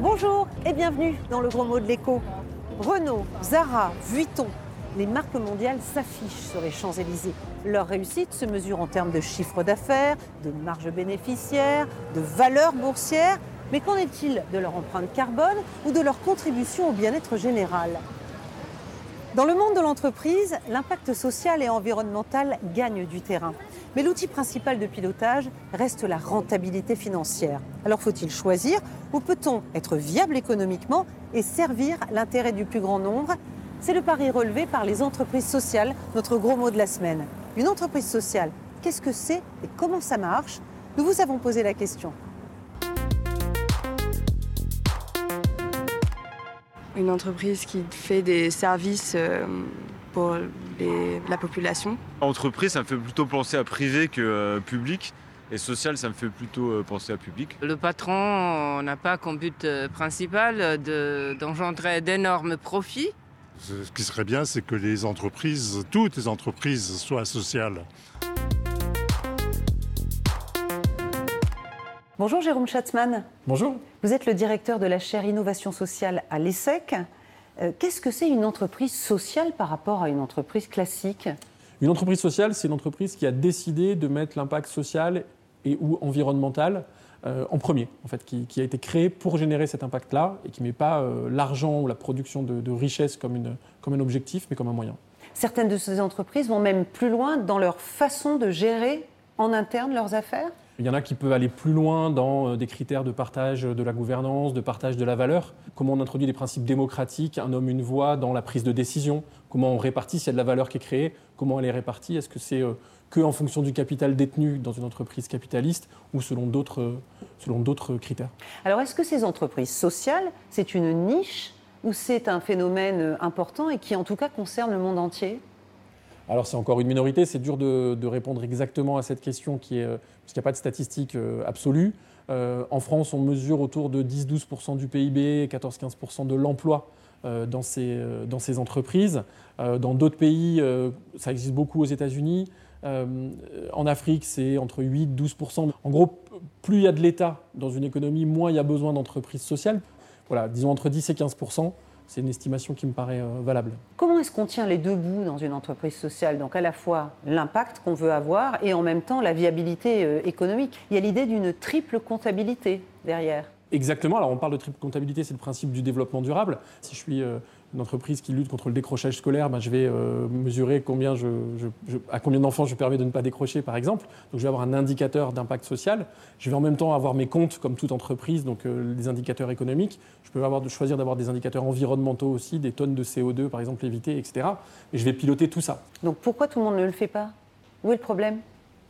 Bonjour et bienvenue dans le gros mot de l'écho. Renault, Zara, Vuitton, les marques mondiales s'affichent sur les Champs-Élysées. Leur réussite se mesure en termes de chiffre d'affaires, de marge bénéficiaire, de valeur boursière. Mais qu'en est-il de leur empreinte carbone ou de leur contribution au bien-être général? Dans le monde de l'entreprise, l'impact social et environnemental gagne du terrain. Mais l'outil principal de pilotage reste la rentabilité financière. Alors faut-il choisir ou peut-on être viable économiquement et servir l'intérêt du plus grand nombre? C'est le pari relevé par les entreprises sociales, notre gros mot de la semaine. Une entreprise sociale, qu'est-ce que c'est et comment ça marche? Nous vous avons posé la question. Une entreprise qui fait des services euh, pour les- la population. Entreprise, ça me fait plutôt penser à privé que euh, public. Et social, ça me fait plutôt euh, penser à public. Le patron n'a pas comme but principal de- d'engendrer d'énormes profits. Ce qui serait bien, c'est que les entreprises, toutes les entreprises soient sociales. Bonjour Jérôme Schatzmann. Bonjour. Vous êtes le directeur de la chaire Innovation sociale à l'ESSEC. Euh, Qu'est-ce que c'est une entreprise sociale par rapport à une entreprise classique? Une entreprise sociale, c'est une entreprise qui a décidé de mettre l'impact social et ou environnemental euh, en premier, en fait, qui, qui a été créée pour générer cet impact-là et qui ne met pas euh, l'argent ou la production de, de richesse comme, une, comme un objectif, mais comme un moyen. Certaines de ces entreprises vont même plus loin dans leur façon de gérer en interne leurs affaires? Il y en a qui peuvent aller plus loin dans euh, des critères de partage de la gouvernance, de partage de la valeur. Comment on introduit des principes démocratiques, un homme, une voix dans la prise de décision? Comment on répartit s'il y a de la valeur qui est créée? Comment elle est répartie? Est-ce que c'est euh, que en fonction du capital détenu dans une entreprise capitaliste ou selon d'autres euh, selon d'autres critères Alors est-ce que ces entreprises sociales, c'est une niche ou c'est un phénomène euh, important et qui en tout cas concerne le monde entier? Alors c'est encore une minorité, c'est dur de, de répondre exactement à cette question qui est, euh, parce qu'il n'y a pas de statistiques absolues. Euh, en France, on mesure autour de 10-12% du PIB, 14-15% de l'emploi euh, dans, ces, dans ces entreprises. Euh, dans d'autres pays, ça existe beaucoup aux États-Unis. Euh, en Afrique, c'est entre 8-12%. En gros, plus il y a de l'État dans une économie, moins il y a besoin d'entreprises sociales. Voilà, disons entre 10 et 15%, c'est une estimation qui me paraît euh, valable. Comment est-ce qu'on tient les deux bouts dans une entreprise sociale? Donc à la fois l'impact qu'on veut avoir et en même temps la viabilité euh, économique. Il y a l'idée d'une triple comptabilité derrière. Exactement. Alors, on parle de triple comptabilité, c'est le principe du développement durable. Si je suis euh, une entreprise qui lutte contre le décrochage scolaire, ben, je vais euh, mesurer à combien d'enfants je permets de ne pas décrocher, par exemple. Donc, je vais avoir un indicateur d'impact social. Je vais en même temps avoir mes comptes, comme toute entreprise, donc euh, des indicateurs économiques. Je peux avoir, choisir d'avoir des indicateurs environnementaux aussi, des tonnes de CO2, par exemple, évitées, etc. Et je vais piloter tout ça. Donc pourquoi tout le monde ne le fait pas? Où est le problème?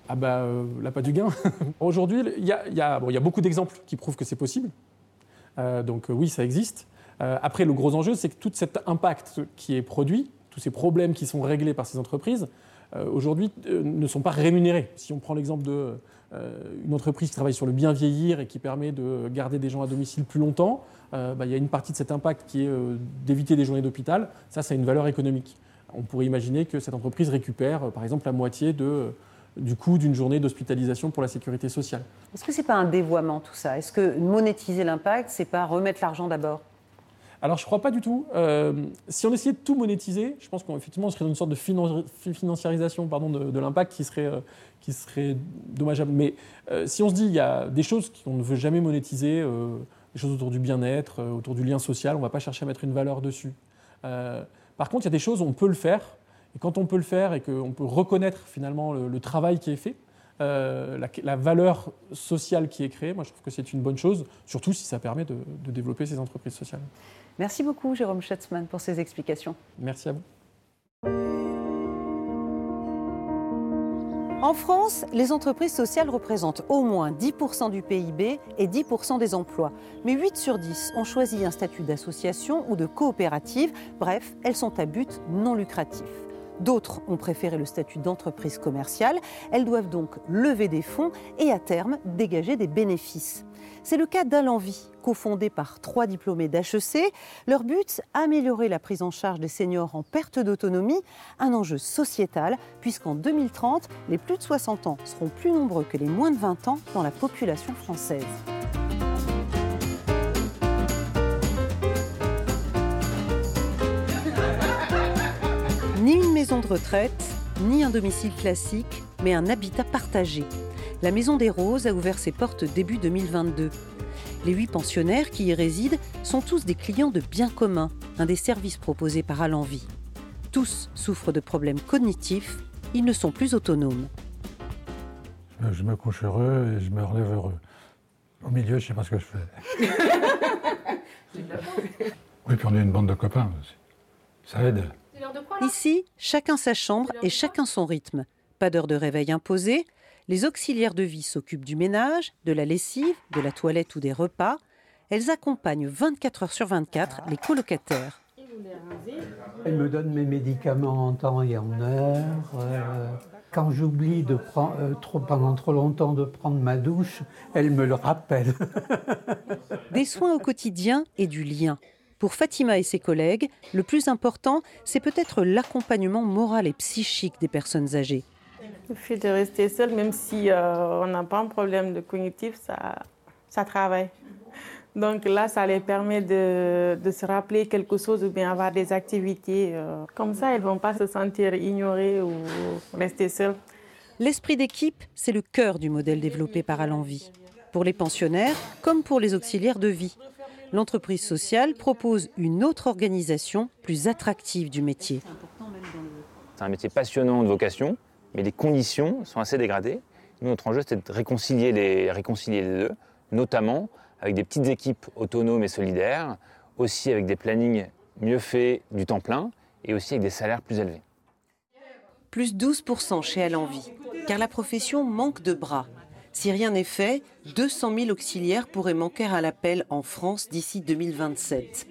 Ah bah euh, là, pas du gain. Aujourd'hui, il y a, beaucoup d'exemples qui prouvent que c'est possible. Euh, donc euh, oui, ça existe. Euh, après, le gros enjeu, c'est que tout cet impact qui est produit, tous ces problèmes qui sont réglés par ces entreprises, aujourd'hui ne sont pas rémunérés. Si on prend l'exemple de euh, une entreprise qui travaille sur le bien vieillir et qui permet de garder des gens à domicile plus longtemps, bah, il y a une partie de cet impact qui est d'éviter des journées d'hôpital. Ça, ça a une valeur économique. On pourrait imaginer que cette entreprise récupère, par exemple, la moitié de, du coût d'une journée d'hospitalisation pour la sécurité sociale. Est-ce que c'est pas un dévoiement tout ça? Est-ce que monétiser l'impact, c'est pas remettre l'argent d'abord? Alors, je ne crois pas du tout. Euh, si on essayait de tout monétiser, je pense qu'effectivement, on serait dans une sorte de finan- fi- financiarisation pardon, de, de l'impact qui serait, euh, qui serait dommageable. Mais euh, si on se dit il y a des choses qu'on ne veut jamais monétiser, des choses autour du bien-être, autour du lien social, on ne va pas chercher à mettre une valeur dessus. Par contre, il y a des choses on peut le faire. Et quand on peut le faire et qu'on peut reconnaître finalement le, le travail qui est fait, euh, la, la valeur sociale qui est créée, moi je trouve que c'est une bonne chose, surtout si ça permet de, de développer ces entreprises sociales. Merci beaucoup Jérôme Schatzmann pour ces explications. Merci à vous. En France, les entreprises sociales représentent au moins 10% du PIB et 10% des emplois. Mais 8 sur 10 ont choisi un statut d'association ou de coopérative. Bref, elles sont à but non lucratif. D'autres ont préféré le statut d'entreprise commerciale. Elles doivent donc lever des fonds et à terme dégager des bénéfices. C'est le cas d'Alenvie, cofondé par trois diplômés d'HEC. Leur but, améliorer la prise en charge des seniors en perte d'autonomie, un enjeu sociétal, puisqu'en 2030, les plus de 60 ans seront plus nombreux que les moins de 20 ans dans la population française. Maison de retraite, ni un domicile classique, mais un habitat partagé. La Maison des Roses a ouvert ses portes début 2022. Les huit pensionnaires qui y résident sont tous des clients de Bien commun, un des services proposés par Alenvie. Tous souffrent de problèmes cognitifs, ils ne sont plus autonomes. Je me couche heureux et je me relève heureux. Au milieu, je ne sais pas ce que je fais. oui, puis on est une bande de copains aussi. Ça aide. Ici, chacun sa chambre et chacun son rythme. Pas d'heure de réveil imposée. Les auxiliaires de vie s'occupent du ménage, de la lessive, de la toilette ou des repas. Elles accompagnent 24 heures sur 24 les colocataires. Elle me donne mes médicaments en temps et en heure. Euh, quand j'oublie de prendre euh, trop, pendant trop longtemps de prendre ma douche, elle me le rappelle. Des soins au quotidien et du lien. Pour Fatima et ses collègues, le plus important, c'est peut-être l'accompagnement moral et psychique des personnes âgées. Le fait de rester seul, même si euh, on n'a pas un problème de cognitif, ça, ça travaille. Donc là, ça les permet de, de, se rappeler quelque chose ou bien avoir des activités. Euh, comme ça, elles ne vont pas se sentir ignorées ou rester seules. L'esprit d'équipe, c'est le cœur du modèle développé par Alenvie. Pour les pensionnaires comme pour les auxiliaires de vie l'entreprise sociale propose une autre organisation plus attractive du métier. C'est un métier passionnant de vocation, mais les conditions sont assez dégradées. Nous, notre enjeu, c'est de réconcilier les, réconcilier les deux, notamment avec des petites équipes autonomes et solidaires, aussi avec des plannings mieux faits du temps plein et aussi avec des salaires plus élevés. Plus 12% chez Alenvie, car la profession manque de bras. Si rien n'est fait, 200 000 auxiliaires pourraient manquer à l'appel en France d'ici 2027.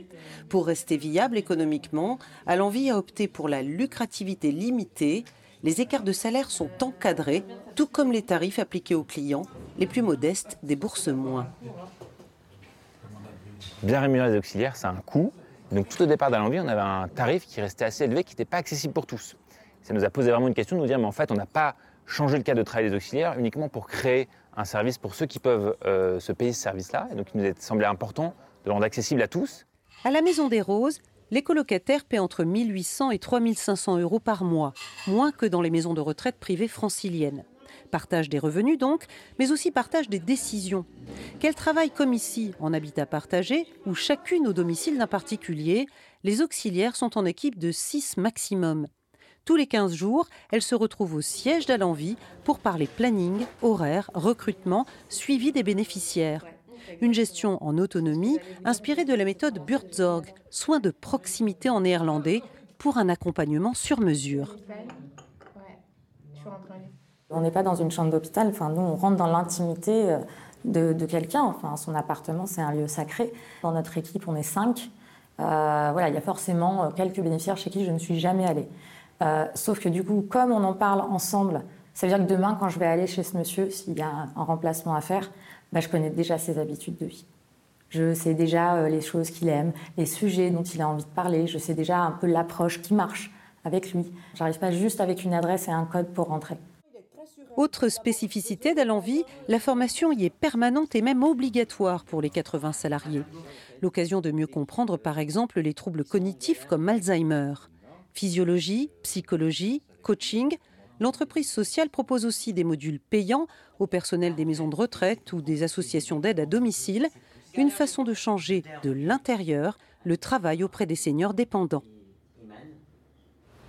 Pour rester viable économiquement, Alenvie a opté pour la lucrativité limitée. Les écarts de salaire sont encadrés, tout comme les tarifs appliqués aux clients. Les plus modestes déboursent moins. Bien rémunérer les auxiliaires, c'est un coût. Donc tout au départ d'Alenvie, on avait un tarif qui restait assez élevé, qui n'était pas accessible pour tous. Ça nous a posé vraiment une question de nous dire, mais en fait, on n'a pas changer le cas de travail des auxiliaires uniquement pour créer un service pour ceux qui peuvent euh, se payer ce service-là. Et donc il nous a semblé important de le rendre accessible à tous. À la Maison des Roses, les colocataires paient entre 1800 et 3500 euros par mois, moins que dans les maisons de retraite privées franciliennes. Partage des revenus donc, mais aussi partage des décisions. Qu'elles travaillent comme ici, en habitat partagé, ou chacune au domicile d'un particulier, les auxiliaires sont en équipe de 6 maximum. Tous les 15 jours, elle se retrouve au siège d'Alenvie pour parler planning, horaire, recrutement, suivi des bénéficiaires. Une gestion en autonomie inspirée de la méthode Buurtzorg, soins de proximité en néerlandais, pour un accompagnement sur mesure. On n'est pas dans une chambre d'hôpital, enfin, nous on rentre dans l'intimité euh, de, quelqu'un, enfin, son appartement c'est un lieu sacré. Dans notre équipe on est cinq. Euh, voilà, il y a forcément euh, quelques bénéficiaires chez qui je ne suis jamais allée. Euh, sauf que du coup, comme on en parle ensemble, ça veut dire que demain, quand je vais aller chez ce monsieur, s'il y a un remplacement à faire, bah, je connais déjà ses habitudes de vie. Je sais déjà euh, les choses qu'il aime, les sujets dont il a envie de parler. Je sais déjà un peu l'approche qui marche avec lui. J'arrive pas juste avec une adresse et un code pour rentrer. Autre spécificité d'Alenvie, la formation y est permanente et même obligatoire pour les 80 salariés. L'occasion de mieux comprendre par exemple les troubles cognitifs comme Alzheimer. Physiologie, psychologie, coaching. L'entreprise sociale propose aussi des modules payants au personnel des maisons de retraite ou des associations d'aide à domicile, une façon de changer de l'intérieur le travail auprès des seniors dépendants.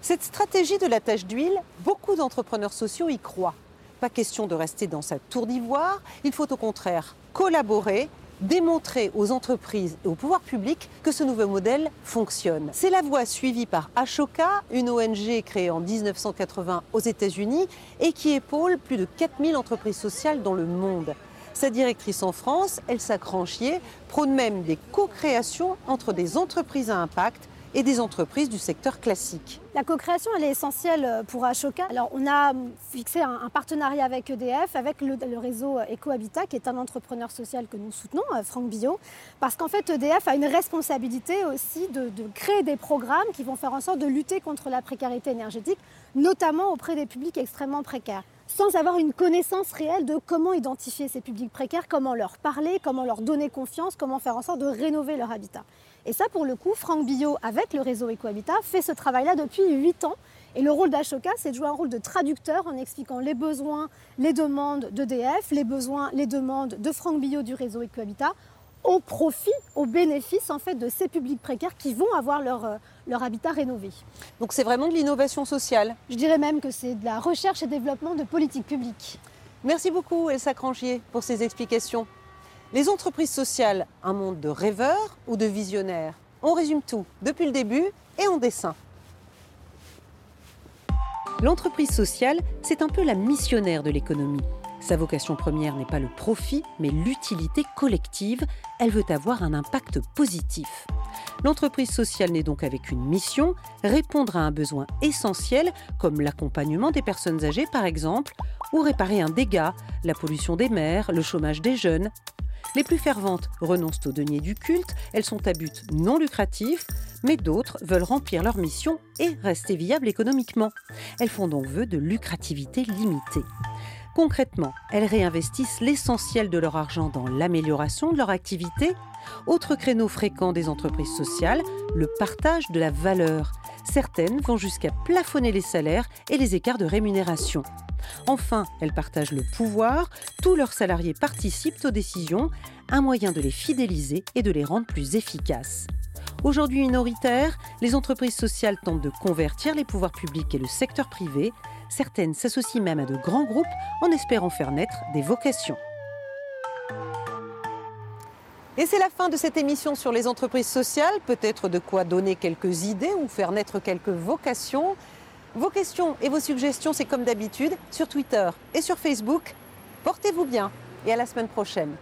Cette stratégie de la tâche d'huile, beaucoup d'entrepreneurs sociaux y croient. Pas question de rester dans sa tour d'ivoire, il faut au contraire collaborer démontrer aux entreprises et au pouvoir public que ce nouveau modèle fonctionne. C'est la voie suivie par Ashoka, une ONG créée en 1980 aux États-Unis et qui épaule plus de 4000 entreprises sociales dans le monde. Sa directrice en France, Elsa Cranchier, prône même des co-créations entre des entreprises à impact et des entreprises du secteur classique. La co-création, elle est essentielle euh, pour Ashoka. Alors, on a fixé un, partenariat avec EDF, avec le, réseau EcoHabitat, qui est un entrepreneur social que nous soutenons, euh, Franck Billot, parce qu'en fait, EDF a une responsabilité aussi de, de créer des programmes qui vont faire en sorte de lutter contre la précarité énergétique, notamment auprès des publics extrêmement précaires sans avoir une connaissance réelle de comment identifier ces publics précaires, comment leur parler, comment leur donner confiance, comment faire en sorte de rénover leur habitat. Et ça, pour le coup, Franck Billot, avec le réseau EcoHabitat, fait ce travail-là depuis 8 ans. Et le rôle d'Ashoka, c'est de jouer un rôle de traducteur en expliquant les besoins, les demandes d'EDF, les besoins, les demandes de Franck Billot du réseau EcoHabitat, au profit, au bénéfice en fait de ces publics précaires qui vont avoir leur, euh, leur habitat rénové. Donc c'est vraiment de l'innovation sociale Je dirais même que c'est de la recherche et développement de politique publique. Merci beaucoup Elsa Crangier pour ces explications. Les entreprises sociales, un monde de rêveurs ou de visionnaires? On résume tout depuis le début et en dessin. L'entreprise sociale, c'est un peu la missionnaire de l'économie. Sa vocation première n'est pas le profit, mais l'utilité collective. Elle veut avoir un impact positif. L'entreprise sociale n'est donc avec une mission, répondre à un besoin essentiel, comme l'accompagnement des personnes âgées par exemple, ou réparer un dégât, la pollution des mers, le chômage des jeunes, les plus ferventes renoncent au denier du culte, elles sont à but non lucratif, mais d'autres veulent remplir leur mission et rester viables économiquement. Elles font donc vœu de lucrativité limitée. Concrètement, elles réinvestissent l'essentiel de leur argent dans l'amélioration de leur activité. Autre créneau fréquent des entreprises sociales, le partage de la valeur. Certaines vont jusqu'à plafonner les salaires et les écarts de rémunération. Enfin, elles partagent le pouvoir, tous leurs salariés participent aux décisions, un moyen de les fidéliser et de les rendre plus efficaces. Aujourd'hui minoritaires, les entreprises sociales tentent de convertir les pouvoirs publics et le secteur privé. Certaines s'associent même à de grands groupes en espérant faire naître des vocations. Et c'est la fin de cette émission sur les entreprises sociales. Peut-être de quoi donner quelques idées ou faire naître quelques vocations. Vos questions et vos suggestions, c'est comme d'habitude sur Twitter et sur Facebook. Portez-vous bien et à la semaine prochaine.